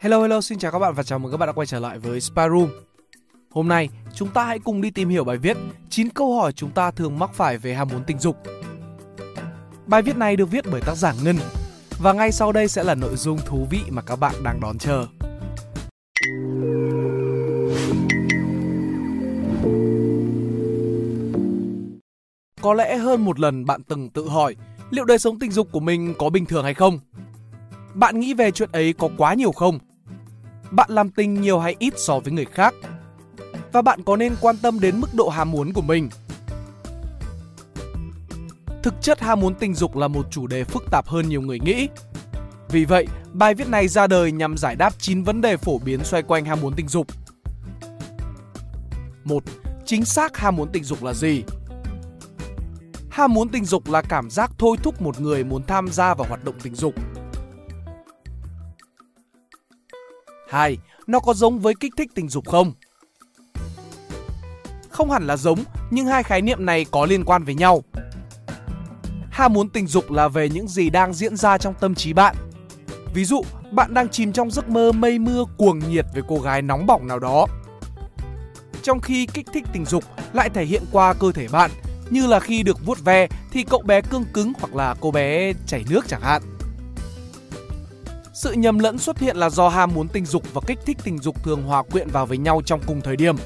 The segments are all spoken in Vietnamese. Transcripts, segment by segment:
Hello hello, xin chào các bạn và chào mừng các bạn đã quay trở lại với Spy Room. Hôm nay, chúng ta hãy cùng đi tìm hiểu bài viết 9 câu hỏi chúng ta thường mắc phải về ham muốn tình dục. Bài viết này được viết bởi tác giả Ngân và ngay sau đây sẽ là nội dung thú vị mà các bạn đang đón chờ. Có lẽ hơn một lần bạn từng tự hỏi liệu đời sống tình dục của mình có bình thường hay không? Bạn nghĩ về chuyện ấy có quá nhiều không? Bạn làm tình nhiều hay ít so với người khác? Và bạn có nên quan tâm đến mức độ ham muốn của mình? Thực chất ham muốn tình dục là một chủ đề phức tạp hơn nhiều người nghĩ. Vì vậy, bài viết này ra đời nhằm giải đáp 9 vấn đề phổ biến xoay quanh ham muốn tình dục. 1. Chính xác ham muốn tình dục là gì? Ham muốn tình dục là cảm giác thôi thúc một người muốn tham gia vào hoạt động tình dục. 2. Nó có giống với kích thích tình dục không? Không hẳn là giống, nhưng hai khái niệm này có liên quan với nhau. Ham muốn tình dục là về những gì đang diễn ra trong tâm trí bạn. Ví dụ, bạn đang chìm trong giấc mơ mây mưa cuồng nhiệt với cô gái nóng bỏng nào đó. Trong khi kích thích tình dục lại thể hiện qua cơ thể bạn, như là khi được vuốt ve thì cậu bé cương cứng hoặc là cô bé chảy nước chẳng hạn. Sự nhầm lẫn xuất hiện là do ham muốn tình dục và kích thích tình dục thường hòa quyện vào với nhau trong cùng thời điểm.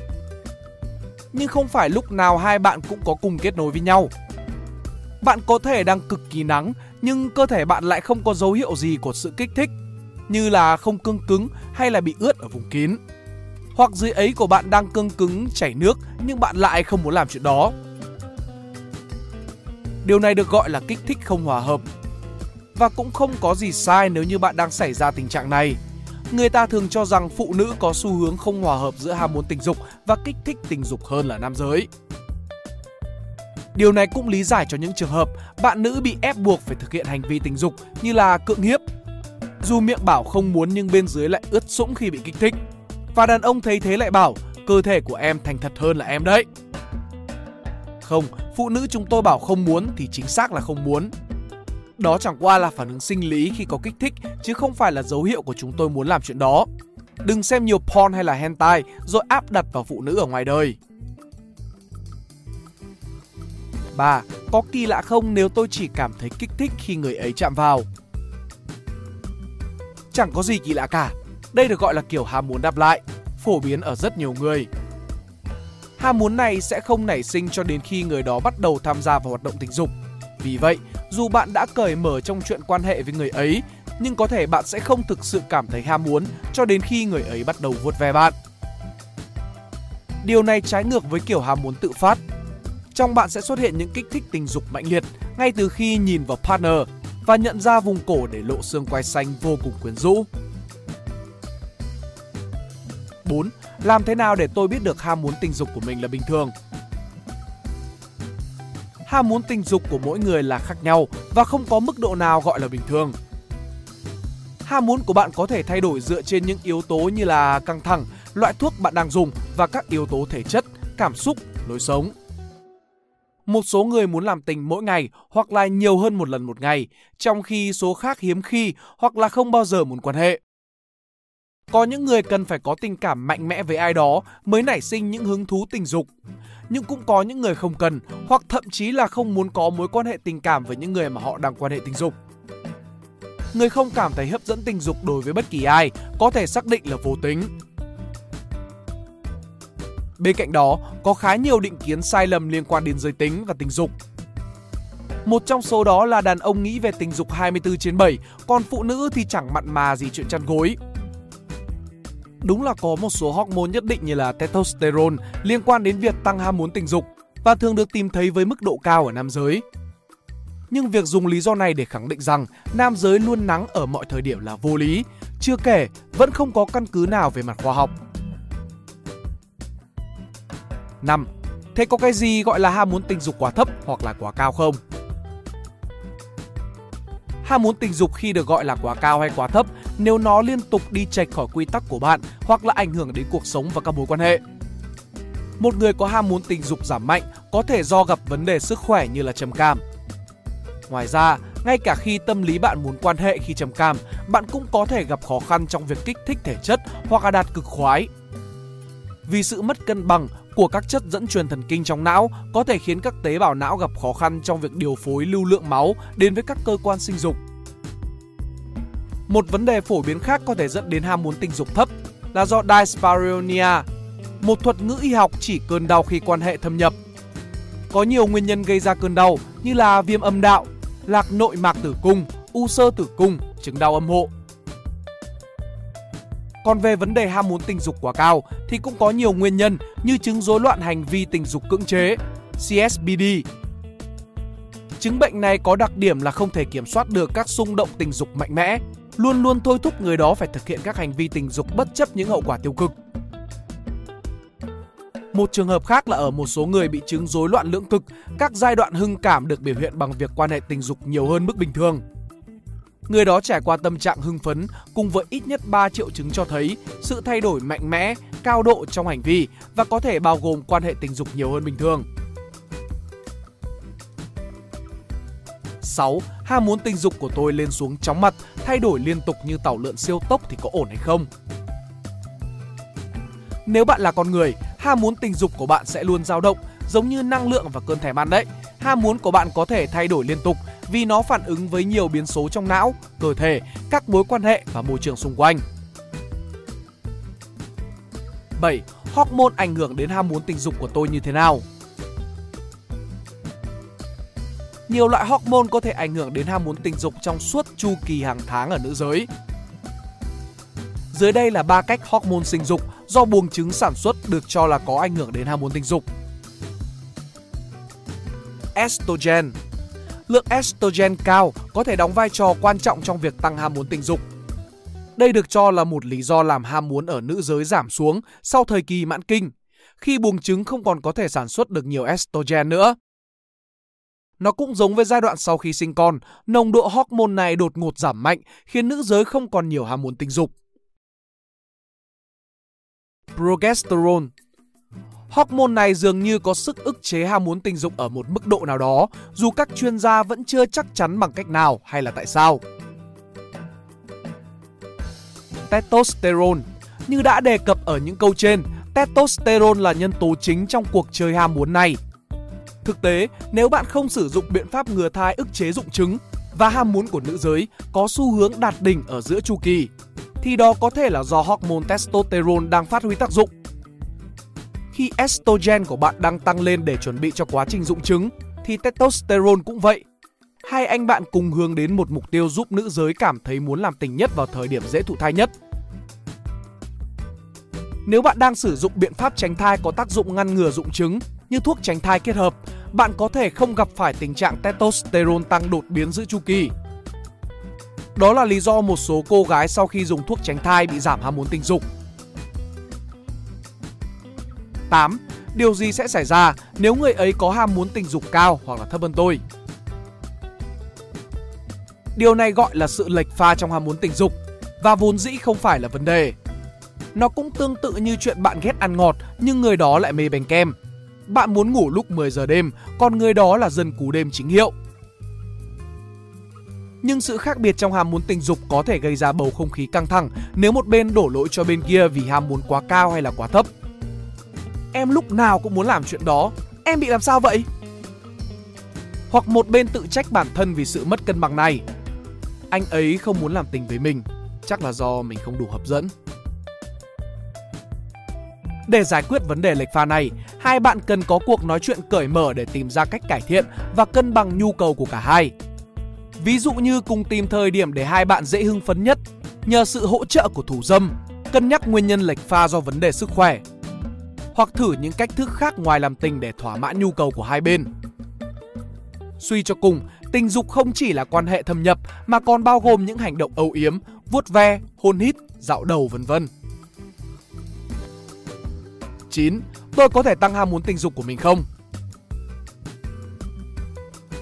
Nhưng không phải lúc nào hai bạn cũng có cùng kết nối với nhau. Bạn có thể đang cực kỳ nắng nhưng cơ thể bạn lại không có dấu hiệu gì của sự kích thích, như là không cương cứng hay là bị ướt ở vùng kín. Hoặc dưới ấy của bạn đang cương cứng chảy nước nhưng bạn lại không muốn làm chuyện đó. Điều này được gọi là kích thích không hòa hợp và cũng không có gì sai nếu như bạn đang xảy ra tình trạng này. Người ta thường cho rằng phụ nữ có xu hướng không hòa hợp giữa ham muốn tình dục và kích thích tình dục hơn là nam giới. Điều này cũng lý giải cho những trường hợp bạn nữ bị ép buộc phải thực hiện hành vi tình dục như là cưỡng hiếp. Dù miệng bảo không muốn nhưng bên dưới lại ướt sũng khi bị kích thích. Và đàn ông thấy thế lại bảo cơ thể của em thành thật hơn là em đấy. Không, phụ nữ chúng tôi bảo không muốn thì chính xác là không muốn. Đó chẳng qua là phản ứng sinh lý khi có kích thích chứ không phải là dấu hiệu của chúng tôi muốn làm chuyện đó. Đừng xem nhiều porn hay là hentai rồi áp đặt vào phụ nữ ở ngoài đời. 3. Có kỳ lạ không nếu tôi chỉ cảm thấy kích thích khi người ấy chạm vào? Chẳng có gì kỳ lạ cả. Đây được gọi là kiểu ham muốn đáp lại, phổ biến ở rất nhiều người. Ham muốn này sẽ không nảy sinh cho đến khi người đó bắt đầu tham gia vào hoạt động tình dục. Vì vậy, dù bạn đã cởi mở trong chuyện quan hệ với người ấy, nhưng có thể bạn sẽ không thực sự cảm thấy ham muốn cho đến khi người ấy bắt đầu vuốt ve bạn. Điều này trái ngược với kiểu ham muốn tự phát. Trong bạn sẽ xuất hiện những kích thích tình dục mạnh liệt ngay từ khi nhìn vào partner và nhận ra vùng cổ để lộ xương quai xanh vô cùng quyến rũ. 4. Làm thế nào để tôi biết được ham muốn tình dục của mình là bình thường? Ham muốn tình dục của mỗi người là khác nhau và không có mức độ nào gọi là bình thường. Ham muốn của bạn có thể thay đổi dựa trên những yếu tố như là căng thẳng, loại thuốc bạn đang dùng và các yếu tố thể chất, cảm xúc, lối sống. Một số người muốn làm tình mỗi ngày hoặc là nhiều hơn một lần một ngày, trong khi số khác hiếm khi hoặc là không bao giờ muốn quan hệ. Có những người cần phải có tình cảm mạnh mẽ với ai đó mới nảy sinh những hứng thú tình dục nhưng cũng có những người không cần hoặc thậm chí là không muốn có mối quan hệ tình cảm với những người mà họ đang quan hệ tình dục. Người không cảm thấy hấp dẫn tình dục đối với bất kỳ ai có thể xác định là vô tính. Bên cạnh đó, có khá nhiều định kiến sai lầm liên quan đến giới tính và tình dục. Một trong số đó là đàn ông nghĩ về tình dục 24 trên 7, còn phụ nữ thì chẳng mặn mà gì chuyện chăn gối đúng là có một số hormone nhất định như là testosterone liên quan đến việc tăng ham muốn tình dục và thường được tìm thấy với mức độ cao ở nam giới. Nhưng việc dùng lý do này để khẳng định rằng nam giới luôn nắng ở mọi thời điểm là vô lý, chưa kể vẫn không có căn cứ nào về mặt khoa học. 5. Thế có cái gì gọi là ham muốn tình dục quá thấp hoặc là quá cao không? Ham muốn tình dục khi được gọi là quá cao hay quá thấp nếu nó liên tục đi chệch khỏi quy tắc của bạn hoặc là ảnh hưởng đến cuộc sống và các mối quan hệ. Một người có ham muốn tình dục giảm mạnh có thể do gặp vấn đề sức khỏe như là trầm cảm. Ngoài ra, ngay cả khi tâm lý bạn muốn quan hệ khi trầm cảm, bạn cũng có thể gặp khó khăn trong việc kích thích thể chất hoặc là đạt cực khoái. Vì sự mất cân bằng của các chất dẫn truyền thần kinh trong não có thể khiến các tế bào não gặp khó khăn trong việc điều phối lưu lượng máu đến với các cơ quan sinh dục. Một vấn đề phổ biến khác có thể dẫn đến ham muốn tình dục thấp là do dyspareunia, một thuật ngữ y học chỉ cơn đau khi quan hệ thâm nhập. Có nhiều nguyên nhân gây ra cơn đau như là viêm âm đạo, lạc nội mạc tử cung, u sơ tử cung, chứng đau âm hộ. Còn về vấn đề ham muốn tình dục quá cao thì cũng có nhiều nguyên nhân như chứng rối loạn hành vi tình dục cưỡng chế, CSBD. Chứng bệnh này có đặc điểm là không thể kiểm soát được các xung động tình dục mạnh mẽ, luôn luôn thôi thúc người đó phải thực hiện các hành vi tình dục bất chấp những hậu quả tiêu cực. Một trường hợp khác là ở một số người bị chứng rối loạn lưỡng cực, các giai đoạn hưng cảm được biểu hiện bằng việc quan hệ tình dục nhiều hơn mức bình thường. Người đó trải qua tâm trạng hưng phấn cùng với ít nhất 3 triệu chứng cho thấy sự thay đổi mạnh mẽ, cao độ trong hành vi và có thể bao gồm quan hệ tình dục nhiều hơn bình thường. 6. Ham muốn tình dục của tôi lên xuống chóng mặt, thay đổi liên tục như tàu lượn siêu tốc thì có ổn hay không? Nếu bạn là con người, ham muốn tình dục của bạn sẽ luôn dao động, giống như năng lượng và cơn thèm ăn đấy. Ham muốn của bạn có thể thay đổi liên tục vì nó phản ứng với nhiều biến số trong não, cơ thể, các mối quan hệ và môi trường xung quanh. 7. Hormone ảnh hưởng đến ham muốn tình dục của tôi như thế nào? Nhiều loại hormone có thể ảnh hưởng đến ham muốn tình dục trong suốt chu kỳ hàng tháng ở nữ giới. Dưới đây là ba cách hormone sinh dục do buồng trứng sản xuất được cho là có ảnh hưởng đến ham muốn tình dục. Estrogen Lượng estrogen cao có thể đóng vai trò quan trọng trong việc tăng ham muốn tình dục. Đây được cho là một lý do làm ham muốn ở nữ giới giảm xuống sau thời kỳ mãn kinh, khi buồng trứng không còn có thể sản xuất được nhiều estrogen nữa. Nó cũng giống với giai đoạn sau khi sinh con, nồng độ hormone này đột ngột giảm mạnh khiến nữ giới không còn nhiều ham muốn tình dục. Progesterone Hormone này dường như có sức ức chế ham muốn tình dục ở một mức độ nào đó, dù các chuyên gia vẫn chưa chắc chắn bằng cách nào hay là tại sao. Testosterone Như đã đề cập ở những câu trên, testosterone là nhân tố chính trong cuộc chơi ham muốn này. Thực tế, nếu bạn không sử dụng biện pháp ngừa thai ức chế dụng trứng và ham muốn của nữ giới có xu hướng đạt đỉnh ở giữa chu kỳ, thì đó có thể là do hormone testosterone đang phát huy tác dụng. Khi estrogen của bạn đang tăng lên để chuẩn bị cho quá trình dụng trứng, thì testosterone cũng vậy. Hai anh bạn cùng hướng đến một mục tiêu giúp nữ giới cảm thấy muốn làm tình nhất vào thời điểm dễ thụ thai nhất. Nếu bạn đang sử dụng biện pháp tránh thai có tác dụng ngăn ngừa dụng trứng như thuốc tránh thai kết hợp, bạn có thể không gặp phải tình trạng testosterone tăng đột biến giữa chu kỳ. Đó là lý do một số cô gái sau khi dùng thuốc tránh thai bị giảm ham muốn tình dục. 8. Điều gì sẽ xảy ra nếu người ấy có ham muốn tình dục cao hoặc là thấp hơn tôi? Điều này gọi là sự lệch pha trong ham muốn tình dục và vốn dĩ không phải là vấn đề. Nó cũng tương tự như chuyện bạn ghét ăn ngọt nhưng người đó lại mê bánh kem. Bạn muốn ngủ lúc 10 giờ đêm, còn người đó là dân cú đêm chính hiệu. Nhưng sự khác biệt trong ham muốn tình dục có thể gây ra bầu không khí căng thẳng nếu một bên đổ lỗi cho bên kia vì ham muốn quá cao hay là quá thấp. Em lúc nào cũng muốn làm chuyện đó, em bị làm sao vậy? Hoặc một bên tự trách bản thân vì sự mất cân bằng này. Anh ấy không muốn làm tình với mình, chắc là do mình không đủ hấp dẫn. Để giải quyết vấn đề lệch pha này, hai bạn cần có cuộc nói chuyện cởi mở để tìm ra cách cải thiện và cân bằng nhu cầu của cả hai. Ví dụ như cùng tìm thời điểm để hai bạn dễ hưng phấn nhất, nhờ sự hỗ trợ của thủ dâm, cân nhắc nguyên nhân lệch pha do vấn đề sức khỏe, hoặc thử những cách thức khác ngoài làm tình để thỏa mãn nhu cầu của hai bên. Suy cho cùng, tình dục không chỉ là quan hệ thâm nhập mà còn bao gồm những hành động âu yếm, vuốt ve, hôn hít, dạo đầu vân vân. 9. Tôi có thể tăng ham muốn tình dục của mình không?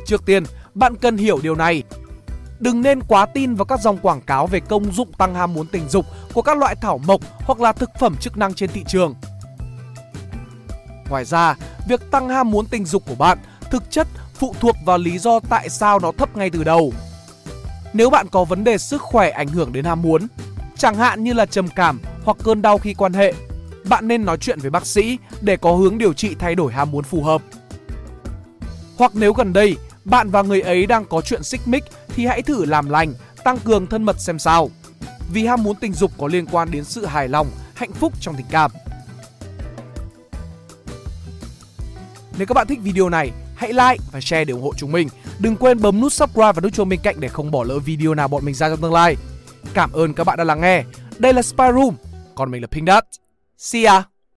Trước tiên, bạn cần hiểu điều này. Đừng nên quá tin vào các dòng quảng cáo về công dụng tăng ham muốn tình dục của các loại thảo mộc hoặc là thực phẩm chức năng trên thị trường. Ngoài ra, việc tăng ham muốn tình dục của bạn thực chất phụ thuộc vào lý do tại sao nó thấp ngay từ đầu. Nếu bạn có vấn đề sức khỏe ảnh hưởng đến ham muốn, chẳng hạn như là trầm cảm hoặc cơn đau khi quan hệ, bạn nên nói chuyện với bác sĩ để có hướng điều trị thay đổi ham muốn phù hợp. Hoặc nếu gần đây bạn và người ấy đang có chuyện xích mích thì hãy thử làm lành, tăng cường thân mật xem sao. Vì ham muốn tình dục có liên quan đến sự hài lòng, hạnh phúc trong tình cảm. Nếu các bạn thích video này, hãy like và share để ủng hộ chúng mình. Đừng quên bấm nút subscribe và nút chuông bên cạnh để không bỏ lỡ video nào bọn mình ra trong tương lai. Cảm ơn các bạn đã lắng nghe. Đây là Spy Room, còn mình là Pink Dot. See ya!